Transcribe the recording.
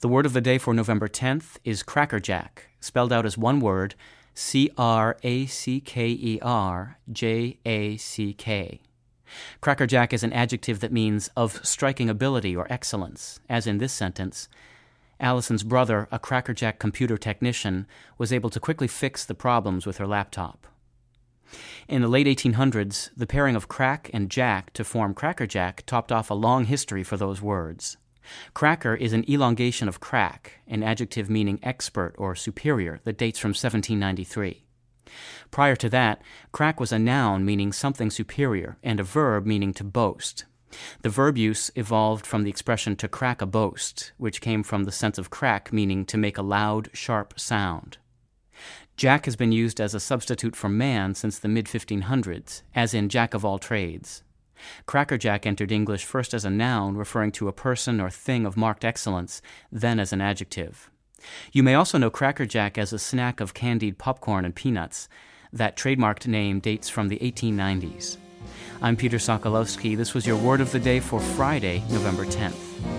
The word of the day for November 10th is crackerjack, spelled out as one word C R A C K E R J A C K. Crackerjack is an adjective that means of striking ability or excellence, as in this sentence. Allison's brother, a crackerjack computer technician, was able to quickly fix the problems with her laptop. In the late 1800s, the pairing of crack and jack to form crackerjack topped off a long history for those words. Cracker is an elongation of crack, an adjective meaning expert or superior that dates from 1793. Prior to that, crack was a noun meaning something superior and a verb meaning to boast. The verb use evolved from the expression to crack a boast, which came from the sense of crack meaning to make a loud, sharp sound. Jack has been used as a substitute for man since the mid 1500s, as in jack of all trades. Crackerjack entered English first as a noun referring to a person or thing of marked excellence, then as an adjective. You may also know crackerjack as a snack of candied popcorn and peanuts. That trademarked name dates from the 1890s. I'm Peter Sokolowski. This was your word of the day for Friday, November 10th.